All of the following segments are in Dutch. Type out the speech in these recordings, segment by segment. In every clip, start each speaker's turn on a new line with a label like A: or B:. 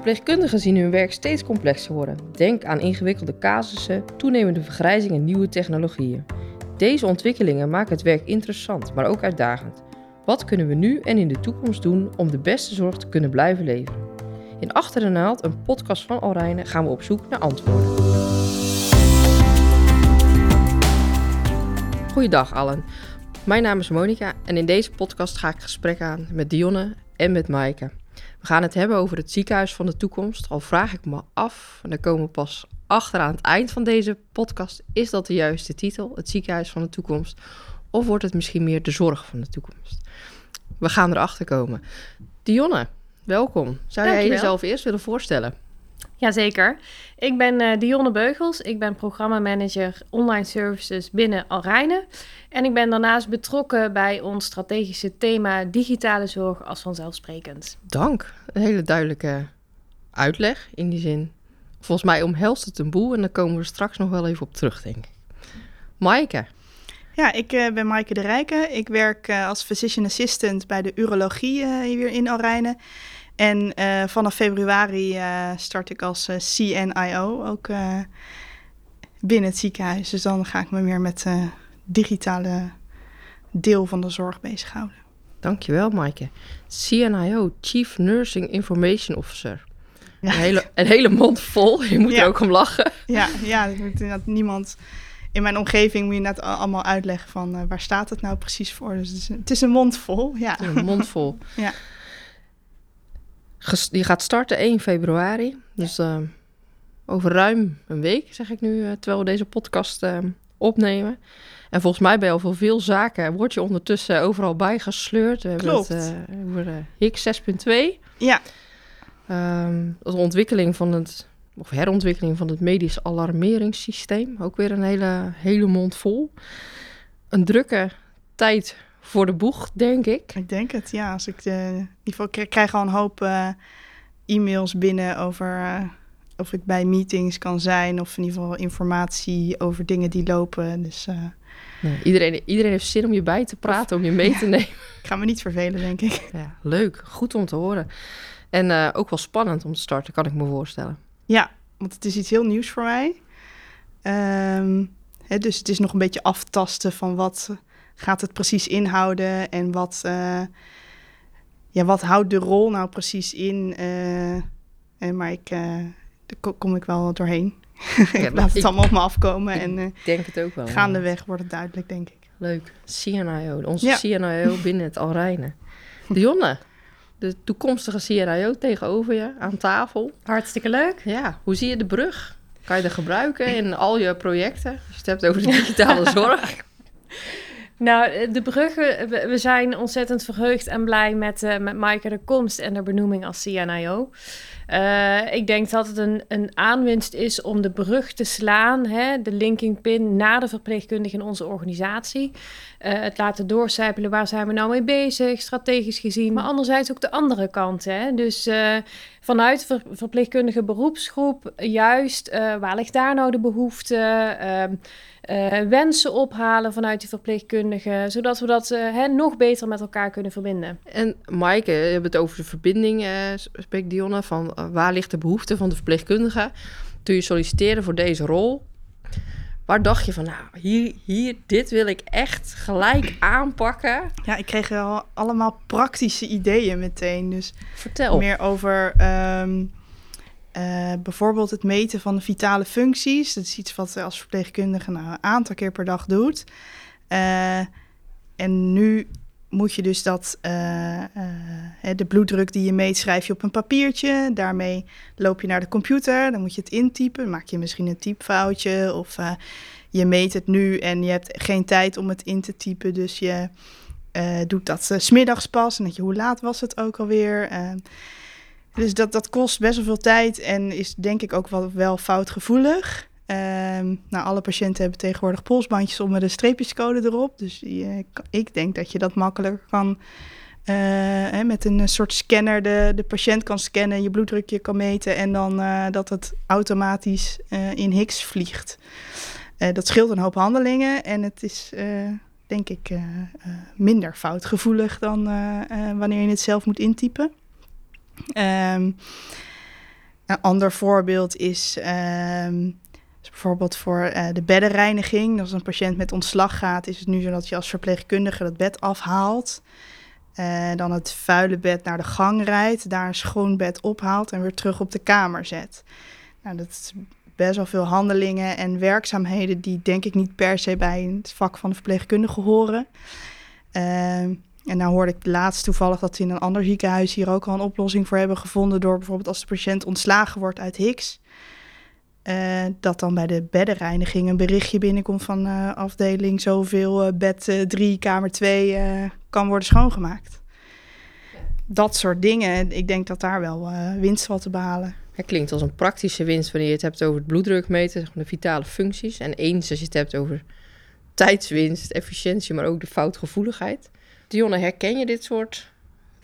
A: Verpleegkundigen zien hun werk steeds complexer worden. Denk aan ingewikkelde casussen, toenemende vergrijzing en nieuwe technologieën. Deze ontwikkelingen maken het werk interessant, maar ook uitdagend. Wat kunnen we nu en in de toekomst doen om de beste zorg te kunnen blijven leveren? In Achter de Naald, een podcast van Alrijnen, gaan we op zoek naar antwoorden. Goeiedag allen. Mijn naam is Monika en in deze podcast ga ik gesprek aan met Dionne en met Maaike. We gaan het hebben over het ziekenhuis van de toekomst. Al vraag ik me af, en daar komen we pas achter aan het eind van deze podcast, is dat de juiste titel, het ziekenhuis van de toekomst? Of wordt het misschien meer de zorg van de toekomst? We gaan erachter komen. Dionne, welkom. Zou jij jezelf eerst willen voorstellen?
B: Jazeker. Ik ben eh, Dionne Beugels. Ik ben programmamanager online services binnen Alrijnen. En ik ben daarnaast betrokken bij ons strategische thema digitale zorg als vanzelfsprekend.
A: Dank. Een hele duidelijke uitleg in die zin. Volgens mij omhelst het een boel en daar komen we straks nog wel even op terug, denk ik. Maaike,
C: Ja, ik eh, ben Maaike de Rijken. Ik werk eh, als physician assistant bij de urologie hier in Alrijnen. En eh, vanaf februari eh, start ik als eh, CNIO ook binnen het ziekenhuis. Dus dan ga ik me meer met het digitale deel van de zorg bezighouden.
A: dankjewel Maaike. CNIO, Chief Nursing Information Officer.
C: Ja.
A: Een, hele, een hele mond vol, je moet
C: Ja.
A: er ook om lachen.
C: Ja, ja moet inderdaad niemand in mijn omgeving moet je net allemaal uitleggen van waar staat het nou precies voor. Dus het is, het is een mond vol, ja.
A: Een mond vol.
C: Ja.
A: Die gaat starten 1 februari. Dus eh, over ruim een week, zeg ik nu, eh, terwijl we deze podcast eh, opnemen. En volgens mij je al voor veel zaken, word je ondertussen overal bijgesleurd. We hebben het HIC 6.2.
C: Ja,
A: Ehm, een ontwikkeling van het, of herontwikkeling van het medisch alarmeringssysteem. Ook weer een hele, hele mond vol. Een drukke tijd voor de boeg, denk ik.
C: Ik denk het, ja. Als ik de, in ieder geval ik krijg al een hoop eh, e-mails binnen over eh, of ik bij meetings kan zijn of in ieder geval informatie over dingen die lopen. Dus eh,
A: Nee, iedereen, iedereen heeft zin om je bij te praten, om je mee te nemen.
C: ik ga me niet vervelen, denk ik.
A: Ja, leuk, goed om te horen. En eh, ook wel spannend om te starten, kan ik me voorstellen.
C: Ja, want het is iets heel nieuws voor mij. Ehm, hè, dus het is nog een beetje aftasten van wat gaat het precies inhouden en wat, eh, ja, wat houdt de rol nou precies in. eh, en maar ik, eh, daar ko- kom ik wel doorheen. ik laat het
A: ik-
C: allemaal op me afkomen en eh,
A: Ik denk het ook wel.
C: gaandeweg wordt het duidelijk, denk ik.
A: Leuk. CNIO, onze
C: Ja.
A: CNIO binnen het Alrijnen. Dionne, de toekomstige CNIO tegenover je aan tafel.
B: Hartstikke leuk.
A: Ja, hoe zie je de brug? Kan je er gebruiken in al je projecten? Als je het hebt over de digitale zorg.
B: Nou, eh, de bruggen, we, we zijn ontzettend verheugd en blij met, eh met Maaike de komst en de benoeming als CNIO. Eh, ik denk dat het een, een aanwinst is om de brug te slaan, hè, de linking pin naar de verpleegkundige in onze organisatie. Eh, het laten doorcijpelen, waar zijn we nou mee bezig, strategisch gezien. Maar anderzijds ook de andere kant. Hè? Dus eh, vanuit ver- verpleegkundige beroepsgroep, juist, eh, waar ligt daar nou de behoefte? Eh, wensen ophalen vanuit die verpleegkundigen, zodat we dat eh, hè, nog beter met elkaar kunnen verbinden.
A: En Maaike, je hebt het over de verbinding, eh spreekt Dionne, van waar ligt de behoefte van de verpleegkundige? Toen je solliciteerde voor deze rol, waar dacht je van, nou, hier, hier, dit wil ik echt gelijk aanpakken?
C: Ja, ik kreeg wel allemaal praktische ideeën meteen. Dus
A: Vertel.
C: meer over ehm, eh, bijvoorbeeld het meten van de vitale functies. Dat is iets wat als verpleegkundige nou, een aantal keer per dag doet. Eh, en nu moet je dus dat, eh, de bloeddruk die je meet, schrijf je op een papiertje. Daarmee loop je naar de computer, dan moet je het intypen. Maak je misschien een typfoutje of je meet het nu en je hebt geen tijd om het in te typen. Dus je doet dat 's smiddags pas. En dat je, hoe laat was het ook alweer? Dus dat, dat kost best wel veel tijd en is denk ik ook wel, wel foutgevoelig. Ehm, nou, alle patiënten hebben tegenwoordig polsbandjes om met een streepjescode erop. Dus je, ik denk dat je dat makkelijker kan eh, hè, met een soort scanner de, de patiënt kan scannen, je bloeddrukje kan meten en dan eh, dat het automatisch eh, in Higgs vliegt. Dat scheelt een hoop handelingen en het is denk ik minder foutgevoelig dan wanneer je het zelf moet intypen. Ehm, Een ander voorbeeld is, ehm, bijvoorbeeld voor eh, de beddenreiniging. Als een patiënt met ontslag gaat, is het nu zo dat je als verpleegkundige dat bed afhaalt. Uh, dan het vuile bed naar de gang rijdt, daar een schoon bed ophaalt en weer terug op de kamer zet. Nou, dat is best wel veel handelingen en werkzaamheden die denk ik niet per se bij het vak van de verpleegkundige horen. Uh, en nou hoorde ik laatst toevallig dat ze in een ander ziekenhuis hier ook al een oplossing voor hebben gevonden. Door bijvoorbeeld als de patiënt ontslagen wordt uit Hicks. Uh, dat dan bij de beddenreiniging een berichtje binnenkomt van uh, afdeling zoveel, uh, bed 3, kamer 2 kan worden schoongemaakt. Dat soort dingen, ik denk dat daar wel winst valt te behalen.
A: Het klinkt als een praktische winst wanneer je het hebt over het bloeddruk meten, de vitale functies. En eens als je het hebt over tijdswinst, efficiëntie, maar ook de foutgevoeligheid. Dionne, herken je dit soort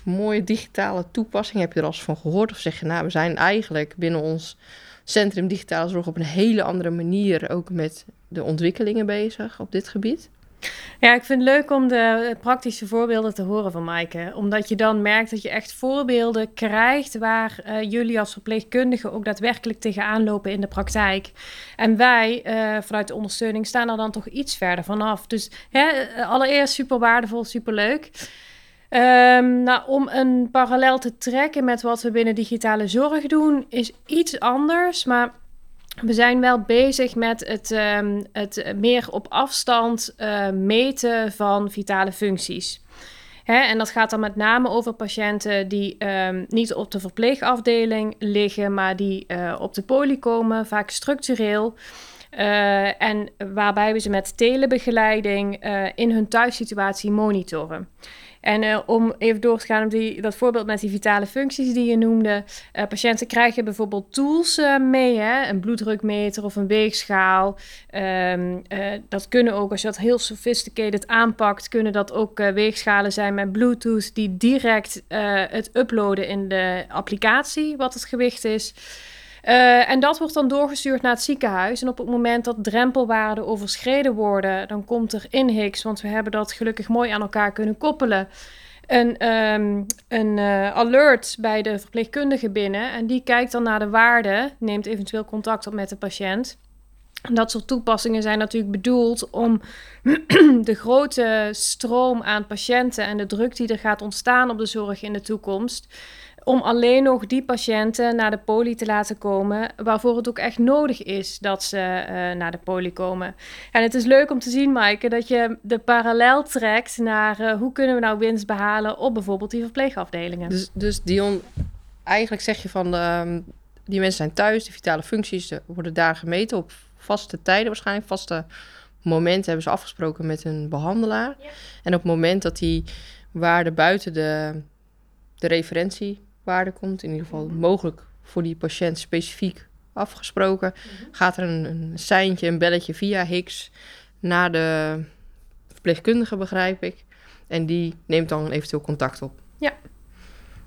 A: mooie digitale toepassingen? Heb je er al eens van gehoord? Of zeg je, nou, we zijn eigenlijk binnen ons Centrum Digitale Zorg op een hele andere manier ook met de ontwikkelingen bezig op dit gebied?
B: Ja, ik vind het leuk om de praktische voorbeelden te horen van Maaike. Omdat je dan merkt dat je echt voorbeelden krijgt waar uh, jullie als verpleegkundigen ook daadwerkelijk tegenaan lopen in de praktijk. En wij uh, vanuit de ondersteuning staan er dan toch iets verder vanaf. Dus hè, allereerst super waardevol, super leuk. Um, nou, om een parallel te trekken met wat we binnen digitale zorg doen, is iets anders. Maar we zijn wel bezig met het, um, het meer op afstand uh, meten van vitale functies. Hè, en dat gaat dan met name over patiënten die um, niet op de verpleegafdeling liggen, maar die uh, op de poli komen, vaak structureel. Uh, en waarbij we ze met telebegeleiding in hun thuissituatie monitoren. En uh, om even door te gaan op die, dat voorbeeld met die vitale functies die je noemde. Uh, patiënten krijgen bijvoorbeeld tools uh, mee, hè? een bloeddrukmeter of een weegschaal. Um, dat kunnen ook, als je dat heel sophisticated aanpakt, kunnen dat ook weegschalen zijn met Bluetooth die direct het uploaden in de applicatie, wat het gewicht is. Uh, en dat wordt dan doorgestuurd naar het ziekenhuis. En op het moment dat drempelwaarden overschreden worden, dan komt er in Higgs, want we hebben dat gelukkig mooi aan elkaar kunnen koppelen, een, um, een uh, alert bij de verpleegkundige binnen. En die kijkt dan naar de waarde, neemt eventueel contact op met de patiënt. Dat soort toepassingen zijn natuurlijk bedoeld om de grote stroom aan patiënten en de druk die er gaat ontstaan op de zorg in de toekomst om alleen nog die patiënten naar de poli te laten komen, waarvoor het ook echt nodig is dat ze uh, naar de poli komen. En het is leuk om te zien, Maaike, dat je de parallel trekt naar uh, hoe kunnen we nou winst behalen op bijvoorbeeld die verpleegafdelingen.
A: Dus, dus Dion, eigenlijk zeg je van uh, die mensen zijn thuis, de vitale functies worden daar gemeten op vaste tijden waarschijnlijk, vaste momenten hebben ze afgesproken met een behandelaar. Ja. En op het moment dat die waarde buiten de, de referentie waarde komt. In ieder geval mogelijk voor die patiënt specifiek afgesproken. Mhm. Gaat er een, een seintje, een belletje via Hicks naar de verpleegkundige, begrijp ik. En die neemt dan eventueel contact op.
B: Ja,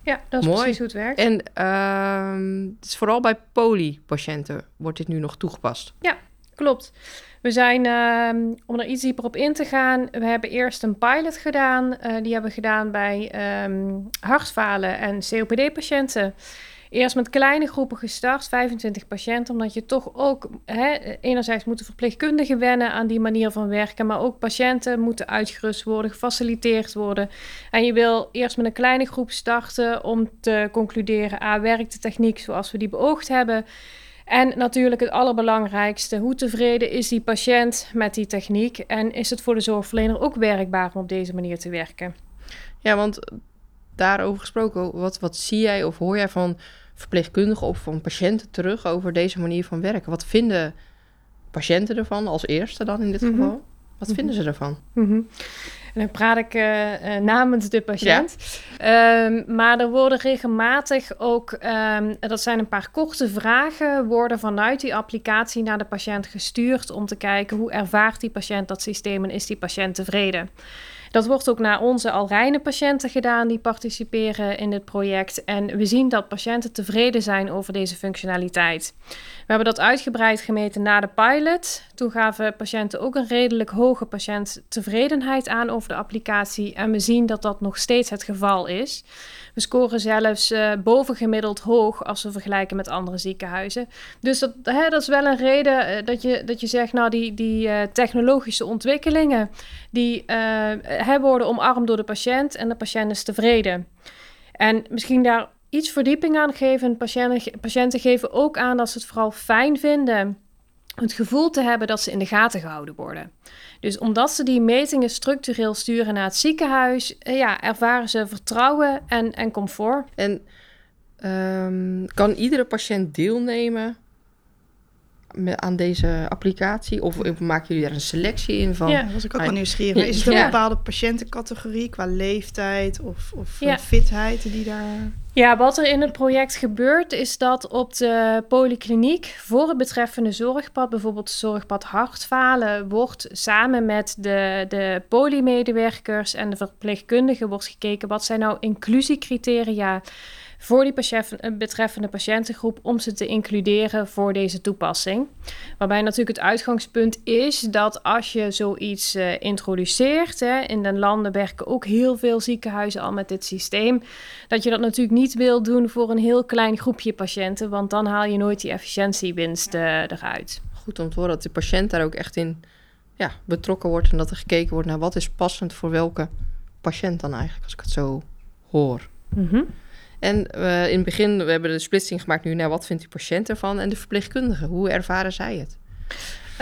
B: ja dat is Mooi. precies hoe het werkt.
A: En uh, het is vooral bij polypatiënten wordt dit nu nog toegepast.
B: Ja, klopt. We zijn, uh, om er iets dieper op in te gaan, we hebben eerst een pilot gedaan. Uh, die hebben we gedaan bij um, hartfalen en COPD-patiënten. Eerst met kleine groepen gestart, 25 patiënten, omdat je toch ook hè, enerzijds moeten verpleegkundigen wennen aan die manier van werken, maar ook patiënten moeten uitgerust worden, gefaciliteerd worden. En je wil eerst met een kleine groep starten om te concluderen, a, werkt de techniek zoals we die beoogd hebben? En natuurlijk het allerbelangrijkste, hoe tevreden is die patiënt met die techniek en is het voor de zorgverlener ook werkbaar om op deze manier te werken?
A: Ja, want daarover gesproken, wat, wat zie jij of hoor jij van verpleegkundigen of van patiënten terug over deze manier van werken? Wat vinden patiënten ervan als eerste dan in dit mhm. geval? Wat mm vinden ze ervan?
B: -hmm. En dan praat ik uh, uh, namens de patiënt. Ja. Um, maar er worden regelmatig ook, um, dat zijn een paar korte vragen, worden vanuit die applicatie naar de patiënt gestuurd om te kijken hoe ervaart die patiënt dat systeem en is die patiënt tevreden. Dat wordt ook naar onze Alrijnen patiënten gedaan die participeren in dit project. En we zien dat patiënten tevreden zijn over deze functionaliteit. We hebben dat uitgebreid gemeten na de pilot. Toen gaven patiënten ook een redelijk hoge patiënttevredenheid aan over de applicatie. En we zien dat dat nog steeds het geval is. We scoren zelfs uh, bovengemiddeld hoog als we vergelijken met andere ziekenhuizen. Dus dat, hè, dat is wel een reden uh, dat, je, dat je zegt, nou die, die uh, technologische ontwikkelingen, die worden omarmd door de patiënt en de patiënt is tevreden. En misschien daar iets verdieping aan geven. Patiënten, patiënten geven ook aan dat ze het vooral fijn vinden het gevoel te hebben dat ze in de gaten gehouden worden. Dus omdat ze die metingen structureel sturen naar het ziekenhuis, eh, ja, ervaren ze vertrouwen en, en comfort.
A: En um, kan iedere patiënt deelnemen aan deze applicatie? Of, of maken jullie er een selectie in van?
C: Ja, dat was ik ook wel nieuwsgierig. Is er een bepaalde patiëntencategorie qua leeftijd of, of ja. fitheid die daar...
B: Ja, wat er in het project gebeurt is dat op de polykliniek voor het betreffende zorgpad, bijvoorbeeld zorgpad hartfalen, wordt samen met de, de polymedewerkers en de verpleegkundigen wordt gekeken wat zijn nou inclusiecriteria voor die eh, betreffende patiëntengroep om ze te includeren voor deze toepassing. Waarbij natuurlijk het uitgangspunt is dat als je zoiets uh, introduceert, hè, in de landen werken ook heel veel ziekenhuizen al met dit systeem, dat je dat natuurlijk niet wil doen voor een heel klein groepje patiënten, want dan haal je nooit die efficiëntiewinst uh, eruit.
A: Goed om te horen dat de patiënt daar ook echt in ja, betrokken wordt en dat er gekeken wordt naar wat is passend voor welke patiënt dan eigenlijk, als ik het zo hoor.
B: Mm
A: en uh, in het begin, we hebben de splitsing gemaakt nu naar wat vindt die patiënt ervan en de verpleegkundige. Hoe ervaren zij het?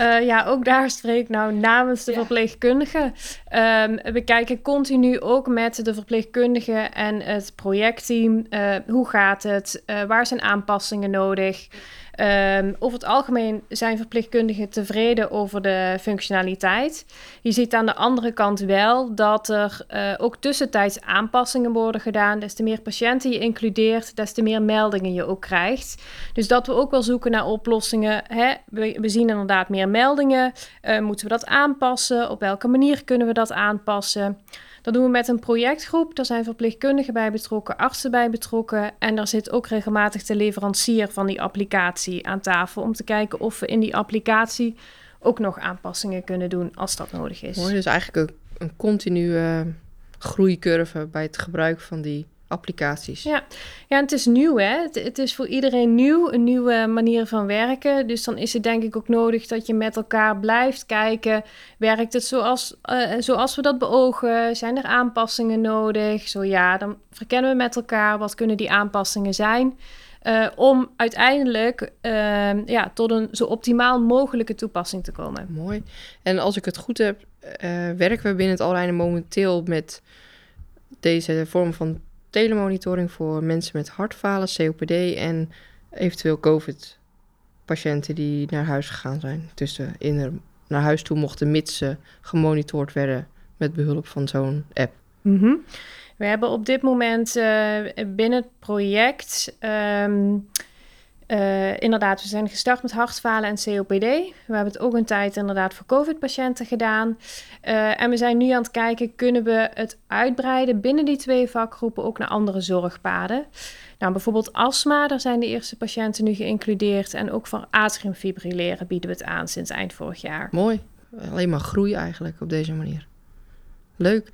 B: Uh, ja, ook daar spreek ik nou namens de ja. verpleegkundigen. Um, we kijken continu ook met de verpleegkundigen en het projectteam. Uh, hoe gaat het? waar zijn aanpassingen nodig? Um, over het algemeen zijn verpleegkundigen tevreden over de functionaliteit. Je ziet aan de andere kant wel dat er uh, ook tussentijds aanpassingen worden gedaan. Des te meer patiënten je includeert, des te meer meldingen je ook krijgt. Dus dat we ook wel zoeken naar oplossingen. Hè? We, zien inderdaad meer meldingen. Uh, moeten we dat aanpassen? Op welke manier kunnen we dat aanpassen? Dat doen we met een projectgroep. Daar zijn verpleegkundigen bij betrokken, artsen bij betrokken. En daar zit ook regelmatig de leverancier van die applicatie aan tafel om te kijken of we in die applicatie ook nog aanpassingen kunnen doen als dat nodig is.
A: Mooi, dus eigenlijk een, een continue groeicurve bij het gebruik van die applicaties.
B: Ja, ja het is nieuw hè. Het, het, is voor iedereen nieuw, een nieuwe manier van werken. Dus dan is het denk ik ook nodig dat je met elkaar blijft kijken. Werkt het zoals, uh, zoals we dat beogen? Zijn er aanpassingen nodig? Zo ja, dan verkennen we met elkaar wat kunnen die aanpassingen zijn. Uh, om uiteindelijk uh, ja, tot een zo optimaal mogelijke toepassing te komen.
A: Mooi. En als ik het goed heb, werken we binnen het Alreine momenteel met deze vorm van telemonitoring voor mensen met hartfalen, COPD en eventueel COVID-patiënten die naar huis gegaan zijn. Tussen in naar huis toe mochten, mits ze gemonitord werden met behulp van zo'n app.
B: -hmm. We hebben op dit moment uh, binnen het project. Um, uh, inderdaad, we zijn gestart met hartfalen en COPD. We hebben het ook een tijd inderdaad voor COVID-patiënten gedaan. Uh, en we zijn nu aan het kijken, kunnen we het uitbreiden binnen die twee vakgroepen ook naar andere zorgpaden? Nou, bijvoorbeeld astma, daar zijn de eerste patiënten nu geïncludeerd. En ook voor atriumfibrilleren bieden we het aan sinds eind vorig jaar.
A: Mooi. Alleen maar groei eigenlijk op deze manier. Leuk.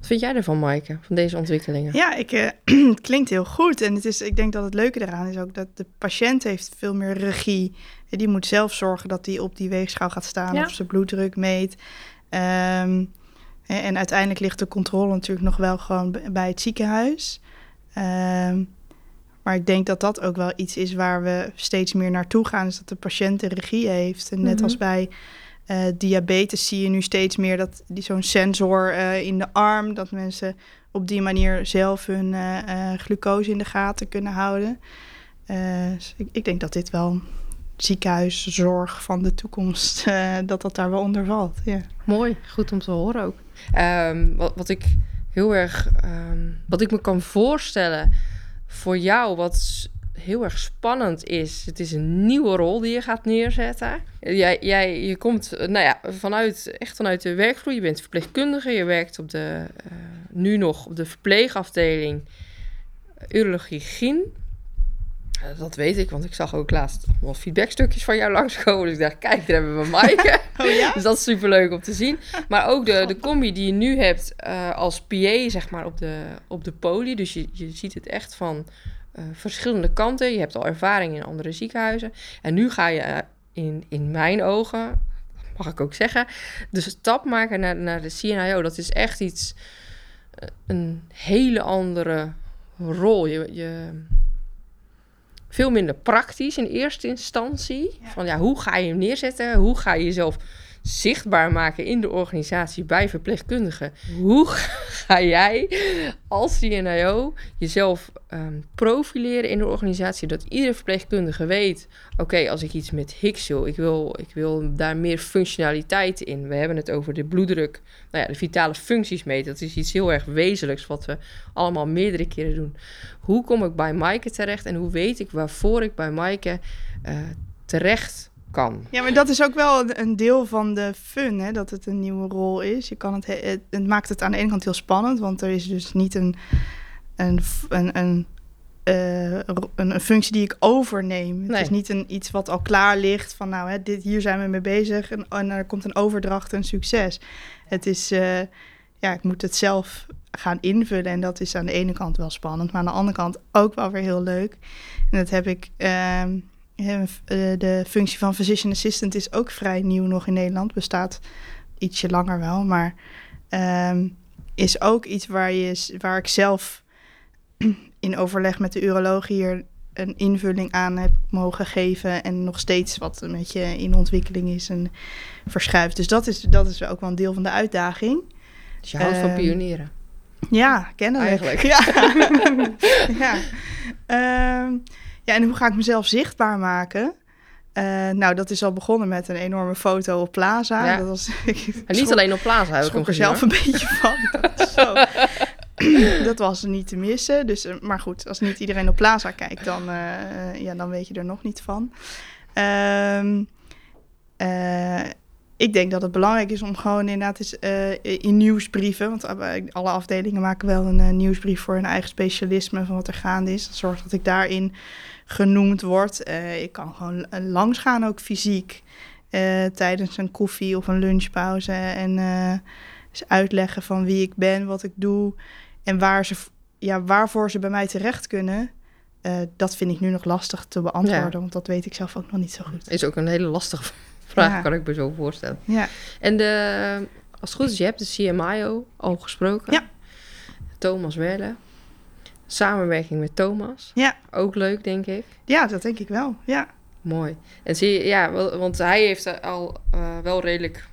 A: Wat vind jij ervan, Maaike, van deze ontwikkelingen?
C: Ja, ik, uh, het klinkt heel goed. En het is, ik denk dat het leuke eraan is ook dat de patiënt heeft veel meer regie. Die moet zelf zorgen dat hij op die weegschaal gaat staan ja. of zijn bloeddruk meet. Um, en uiteindelijk ligt de controle natuurlijk nog wel gewoon bij het ziekenhuis. Um, maar ik denk dat dat ook wel iets is waar we steeds meer naartoe gaan. Is dat de patiënt de regie heeft. En net mm-hmm. als bij uh, diabetes zie je nu steeds meer dat die zo'n sensor uh, in de arm, dat mensen op die manier zelf hun uh, glucose in de gaten kunnen houden. Dus ik, ik, denk dat dit wel ziekenhuiszorg van de toekomst, dat dat daar wel onder valt. Ja.
A: Mooi, goed om te horen ook. Um, wat, wat, ik heel erg, um, wat ik me kan voorstellen voor jou, wat heel erg spannend is, het is een nieuwe rol die je gaat neerzetten. Jij, jij je komt nou ja, vanuit, echt vanuit de werkvloer. Je bent verpleegkundige, je werkt op de, uh, nu nog op de verpleegafdeling urologie gyn. Uh, dat weet ik, want ik zag ook laatst wat feedbackstukjes van jou langskomen. Dus ik dacht, kijk, daar hebben we Maaike.
C: Oh ja?
A: dus dat is superleuk om te zien. Maar ook de, de combi die je nu hebt uh, als PA, zeg maar, op de, op de poli. Dus je, je ziet het echt van uh, verschillende kanten. Je hebt al ervaring in andere ziekenhuizen. En nu ga je uh, in, in mijn ogen, mag ik ook zeggen, de stap maken naar, naar de CNIO. Dat is echt iets, uh, een hele andere rol. Je, je, veel minder praktisch in eerste instantie. Ja. Van ja, hoe ga je hem neerzetten? Hoe ga je jezelf zichtbaar maken in de organisatie bij verpleegkundigen? Hoe ga jij als CNIO jezelf um, profileren in de organisatie? Dat iedere verpleegkundige weet: oké, als ik iets met Higgs wil, ik wil, ik wil daar meer functionaliteit in. We hebben het over de bloeddruk, nou ja, de vitale functies meten. Dat is iets heel erg wezenlijks wat we allemaal meerdere keren doen. Hoe kom ik bij Maaike terecht en hoe weet ik waarvoor ik bij Maaike uh, terecht kan.
C: Ja, maar dat is ook wel een deel van de fun, hè, dat het een nieuwe rol is. Je kan het, het, het maakt het aan de ene kant heel spannend, want er is dus niet een, een, een, een, uh, een, een functie die ik overneem. Nee. Het is niet een, iets wat al klaar ligt van nou, hè, dit, hier zijn we mee bezig en, en er komt een overdracht en succes. Het is, uh, ja, ik moet het zelf gaan invullen en dat is aan de ene kant wel spannend, maar aan de andere kant ook wel weer heel leuk. En dat heb ik... Uh, de functie van physician assistant is ook vrij nieuw nog in Nederland. Bestaat ietsje langer wel, maar um, is ook iets waar, je, waar ik zelf in overleg met de uroloog hier een invulling aan heb mogen geven. En nog steeds wat een beetje in ontwikkeling is en verschuift. Dus dat is, dat is ook wel een deel van de uitdaging.
A: Dus je houdt um, van pionieren?
C: Ja, kennelijk.
A: Eigenlijk.
C: Ja. ja. Um, ja, en hoe ga ik mezelf zichtbaar maken? Uh, nou, dat is al begonnen met een enorme foto op Plaza.
A: Ja.
C: Dat was,
A: en niet alleen op Plaza, heb ik hem
C: er zelf een beetje van. Dat, zo. dat was niet te missen. Dus, maar goed, als niet iedereen op Plaza kijkt, dan, uh, ja, dan weet je er nog niet van. Um, uh, ik denk dat het belangrijk is om gewoon inderdaad eens, uh, in nieuwsbrieven... want alle afdelingen maken wel een uh, nieuwsbrief voor hun eigen specialisme... van wat er gaande is. Zorg dat ik daarin genoemd word. Uh, ik kan gewoon langs gaan, ook fysiek... tijdens een koffie of een lunchpauze... en eens uitleggen van wie ik ben, wat ik doe... en waar ze, ja, waarvoor ze bij mij terecht kunnen... dat vind ik nu nog lastig te beantwoorden... Ja. want dat weet ik zelf ook nog niet zo goed.
A: Is ook een hele lastige vraag, ja. kan ik me zo voorstellen.
C: Ja.
A: En de, als het goed is, je hebt de CMIO al gesproken.
C: Ja.
A: Thomas Werle. Samenwerking met Thomas.
C: Ja.
A: Ook leuk, denk ik.
C: Ja, dat denk ik wel, ja.
A: Mooi. En zie je, ja, want hij heeft al uh, wel redelijk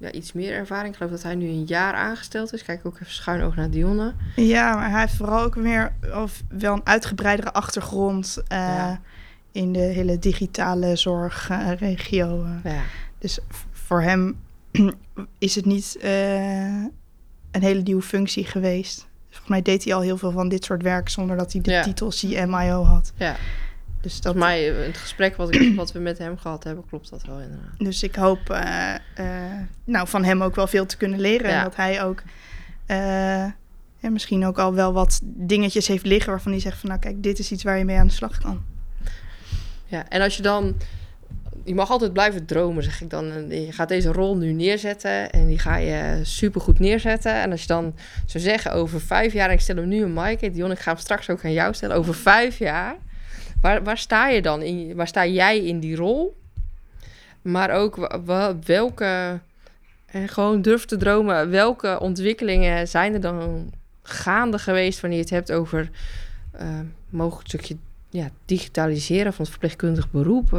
A: ja, iets meer ervaring. Ik geloof dat hij nu een jaar aangesteld is. Kijk ook even schuin oog naar Dionne.
C: Ja, maar hij heeft vooral ook meer, of wel een uitgebreidere achtergrond... Uh, ja in de hele digitale zorgregio. Uh,
A: ja.
C: Dus voor hem is het niet uh, een hele nieuwe functie geweest. Volgens mij deed hij al heel veel van dit soort werk zonder dat hij de
A: ja.
C: titel CMIO had.
A: Ja. Dus dat... Volgens mij, het gesprek wat, ik, wat we met hem gehad hebben, klopt dat wel inderdaad.
C: Dus ik hoop uh, nou, van hem ook wel veel te kunnen leren. Ja. En dat hij ook en misschien ook al wel wat dingetjes heeft liggen waarvan hij zegt van nou kijk, dit is iets waar je mee aan de slag kan.
A: Ja, en als je dan... Je mag altijd blijven dromen, zeg ik dan. Je gaat deze rol nu neerzetten en die ga je supergoed neerzetten. En als je dan zou zeggen over vijf jaar... Ik stel hem nu een Mike, Dion, ik ga hem straks ook aan jou stellen. Over vijf jaar, waar, waar sta je dan? In, waar sta jij in die rol? Maar ook welke... En gewoon durf te dromen, welke ontwikkelingen zijn er dan gaande geweest... wanneer je het hebt over uh, mogelijk stukje ja, digitaliseren van het verpleegkundig beroep?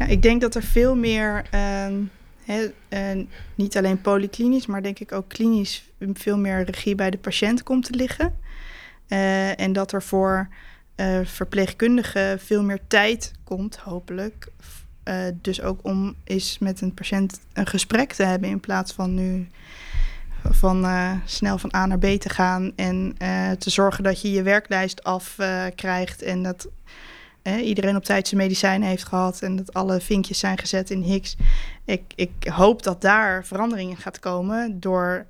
C: Ja, ik denk dat er veel meer, he, uh, niet alleen polyklinisch, maar denk ik ook klinisch veel meer regie bij de patiënt komt te liggen. Eh, en dat er voor eh, verpleegkundigen veel meer tijd komt, hopelijk. dus ook om eens met een patiënt een gesprek te hebben in plaats van nu van eh, snel van A naar B te gaan en eh, te zorgen dat je je werklijst afkrijgt en dat iedereen op tijd zijn medicijnen heeft gehad en dat alle vinkjes zijn gezet in Higgs. Ik, ik hoop dat daar verandering in gaat komen door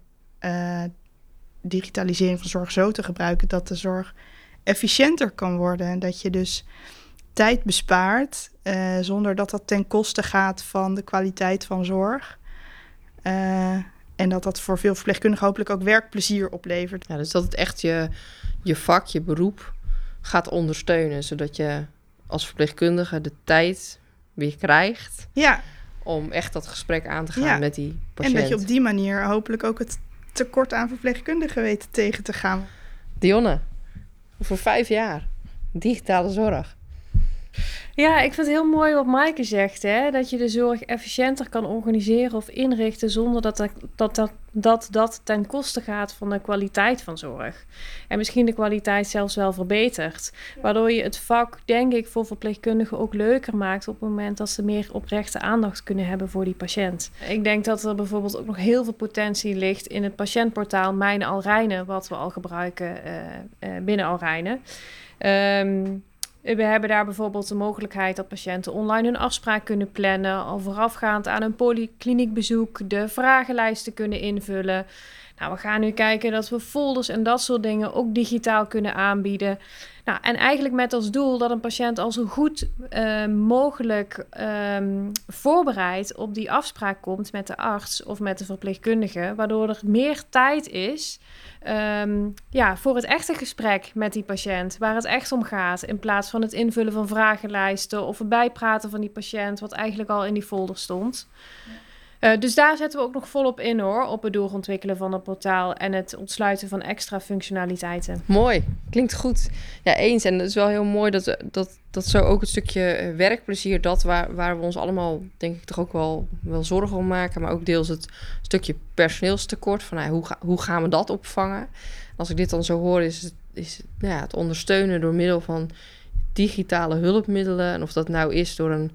C: digitalisering van zorg zo te gebruiken dat de zorg efficiënter kan worden en dat je dus tijd bespaart zonder dat dat ten koste gaat van de kwaliteit van zorg. En dat dat voor veel verpleegkundigen hopelijk ook werkplezier oplevert.
A: Ja, dus dat het echt je, je vak, je beroep gaat ondersteunen. Zodat je als verpleegkundige de tijd weer krijgt.
C: Ja.
A: Om echt dat gesprek aan te gaan met die patiënt.
C: En dat je op die manier hopelijk ook het tekort aan verpleegkundigen weet tegen te gaan.
A: Dionne, voor vijf jaar digitale zorg.
B: Ja, ik vind het heel mooi wat Maaike zegt. Hè? Dat je de zorg efficiënter kan organiseren of inrichten zonder dat dat, dat, dat, dat, dat ten koste gaat van de kwaliteit van zorg. En misschien de kwaliteit zelfs wel verbetert. Waardoor je het vak, denk ik, voor verpleegkundigen ook leuker maakt op het moment dat ze meer oprechte aandacht kunnen hebben voor die patiënt. Ik denk dat er bijvoorbeeld ook nog heel veel potentie ligt in het patiëntportaal Mijn Alrijnen, wat we al gebruiken uh, uh, binnen Alrijnen. Um, we hebben daar bijvoorbeeld de mogelijkheid dat patiënten online hun afspraak kunnen plannen, al voorafgaand aan een polykliniekbezoek de vragenlijsten kunnen invullen. Nou, we gaan nu kijken dat we folders en dat soort dingen ook digitaal kunnen aanbieden. Nou, en eigenlijk met als doel dat een patiënt al zo goed uh, mogelijk um, voorbereid op die afspraak komt met de arts of met de verpleegkundige, waardoor er meer tijd is um, ja, voor het echte gesprek met die patiënt, waar het echt om gaat, in plaats van het invullen van vragenlijsten of het bijpraten van die patiënt, wat eigenlijk al in die folder stond. Uh, dus daar zetten we ook nog volop in hoor, op het doorontwikkelen van het portaal en het ontsluiten van extra functionaliteiten.
A: Mooi, klinkt goed. Ja, eens. En het is wel heel mooi dat, dat, dat zo ook het stukje eh, werkplezier, dat waar, waar we ons allemaal denk ik toch ook wel, wel zorgen om maken, maar ook deels het stukje personeelstekort, van nou, hoe, hoe gaan we dat opvangen? Als ik dit dan zo hoor, is het, is nou ja, het ondersteunen door middel van digitale hulpmiddelen. En of dat nou is door een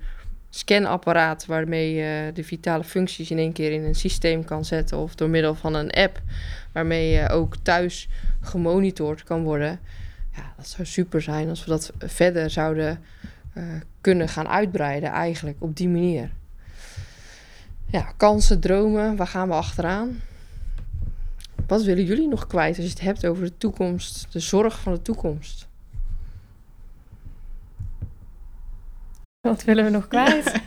A: scanapparaat waarmee je de vitale functies in één keer in een systeem kan zetten. Of door middel van een app waarmee je ook thuis gemonitord kan worden. Ja, dat zou super zijn als we dat verder zouden uh, kunnen gaan uitbreiden eigenlijk op die manier. Ja, kansen, dromen, waar gaan we achteraan? Wat willen jullie nog kwijt als je het hebt over de toekomst, de zorg van de toekomst?
B: Wat willen we nog kwijt?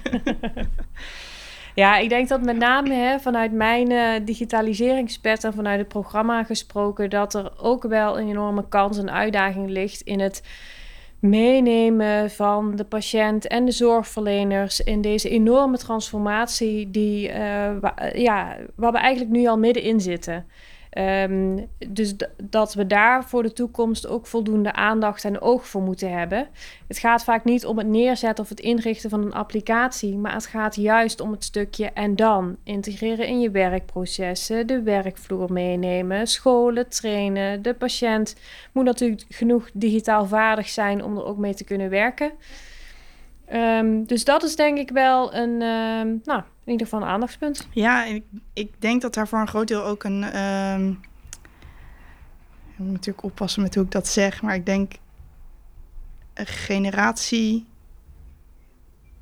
B: ja, ik denk dat met name hè, vanuit mijn uh, digitaliseringspet en vanuit het programma gesproken, dat er ook wel een enorme kans en uitdaging ligt in het meenemen van de patiënt en de zorgverleners in deze enorme transformatie die, uh, ja, waar we eigenlijk nu al middenin zitten. Um, dus dat we daar voor de toekomst ook voldoende aandacht en oog voor moeten hebben. Het gaat vaak niet om het neerzetten of het inrichten van een applicatie, maar het gaat juist om het stukje en dan integreren in je werkprocessen, de werkvloer meenemen, scholen, trainen. De patiënt moet natuurlijk genoeg digitaal vaardig zijn om er ook mee te kunnen werken. Um, dus dat is denk ik wel een, um, nou, in ieder geval een aandachtspunt.
C: Ja, ik, ik denk dat daar voor een groot deel ook een. Um, ik moet natuurlijk oppassen met hoe ik dat zeg, maar ik denk een generatie.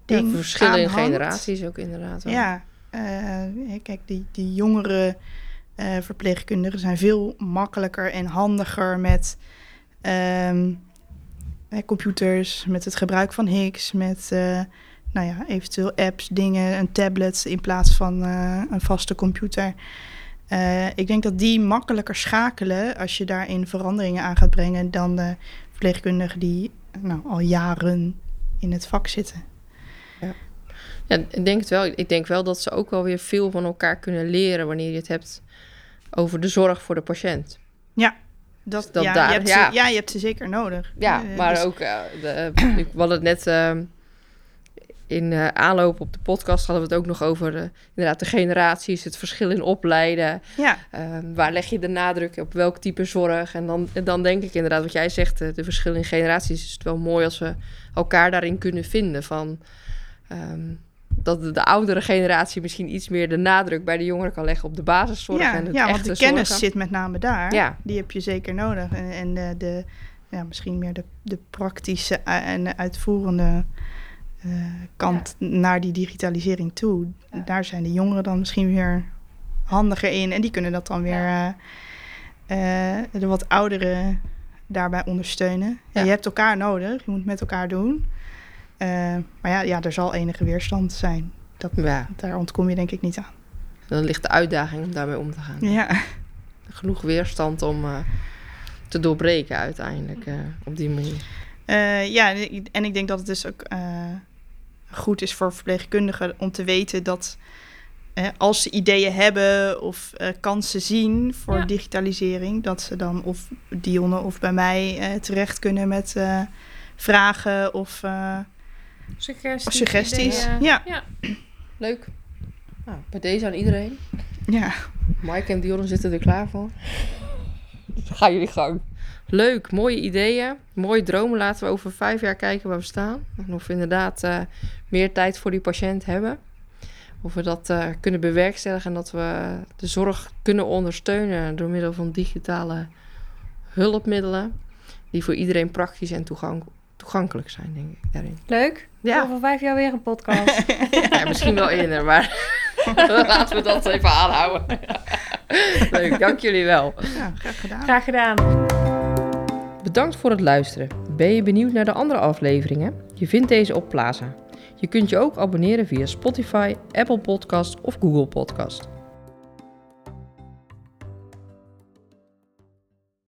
A: Ding ja, verschillen in generaties ook inderdaad. Wel.
C: Ja, uh, kijk, die, die jongere uh, verpleegkundigen zijn veel makkelijker en handiger met um, computers, met het gebruik van Higgs, met uh, nou ja, eventueel apps, dingen, een tablet in plaats van uh, een vaste computer. Uh, ik denk dat die makkelijker schakelen als je daarin veranderingen aan gaat brengen dan de verpleegkundigen die nou, al jaren in het vak zitten.
A: Ja. ja, ik denk het wel. Ik denk wel dat ze ook wel weer veel van elkaar kunnen leren wanneer je het hebt over de zorg voor de patiënt.
C: Ja, dat, dat ja, daar, je hebt ja. Ze, ja, je hebt ze zeker nodig.
A: Ja, uh, maar dus... ook, uh, de, ik had het net uh, in uh, aanloop op de podcast hadden we het ook nog over uh, inderdaad de generaties, het verschil in opleiden.
C: Ja.
A: Uh, waar leg je de nadruk op welk type zorg? En dan, dan denk ik inderdaad, wat jij zegt, de verschil in generaties is het wel mooi als we elkaar daarin kunnen vinden. Van um, dat de, de oudere generatie misschien iets meer de nadruk bij de jongeren kan leggen op de basiszorg
C: ja,
A: en het
C: ja, want de kennis
A: zorgen.
C: zit met name daar.
A: Ja.
C: Die heb je zeker nodig. En, en de, de, ja, misschien meer de, de praktische en uitvoerende eh, kant naar die digitalisering toe. Daar zijn de jongeren dan misschien weer handiger in. En die kunnen dat dan weer eh, eh, de wat ouderen daarbij ondersteunen. Ja. Je hebt elkaar nodig. Je moet met elkaar doen. Maar ja, ja, er zal enige weerstand zijn. Dat, daar ontkom je denk ik niet aan.
A: dan ligt de uitdaging om daarmee om te gaan.
C: Ja.
A: Genoeg weerstand om te doorbreken uiteindelijk op die manier.
C: Ja, en ik- en ik denk dat het dus ook goed is voor verpleegkundigen om te weten dat eh, als ze ideeën hebben of eh, kansen zien voor
B: Ja.
C: digitalisering, dat ze dan of Dionne of bij mij eh, terecht kunnen met eh, vragen of eh,
B: Suggesties.
C: of suggesties. Ja.
B: ja.
A: Leuk. Nou, bij deze aan iedereen.
C: ja.
A: Mike en Dionne zitten er klaar voor. Gaan jullie gang. Leuk, mooie ideeën, mooie dromen. Laten we over vijf jaar kijken waar we staan. En of we inderdaad eh, meer tijd voor die patiënt hebben. Of we dat eh, kunnen bewerkstelligen en dat we de zorg kunnen ondersteunen door middel van digitale hulpmiddelen. Die voor iedereen praktisch en toegank- toegankelijk zijn, denk ik, daarin.
B: Leuk.
A: Ja.
B: Over vijf jaar weer een podcast.
A: Ja, misschien wel eerder, maar laten we dat even aanhouden. Leuk, dank jullie wel.
C: ja, graag gedaan.
B: Graag gedaan.
A: Bedankt voor het luisteren. Ben je benieuwd naar de andere afleveringen? Je vindt deze op Plaza. Je kunt je ook abonneren via Spotify, Apple Podcast of Google Podcast.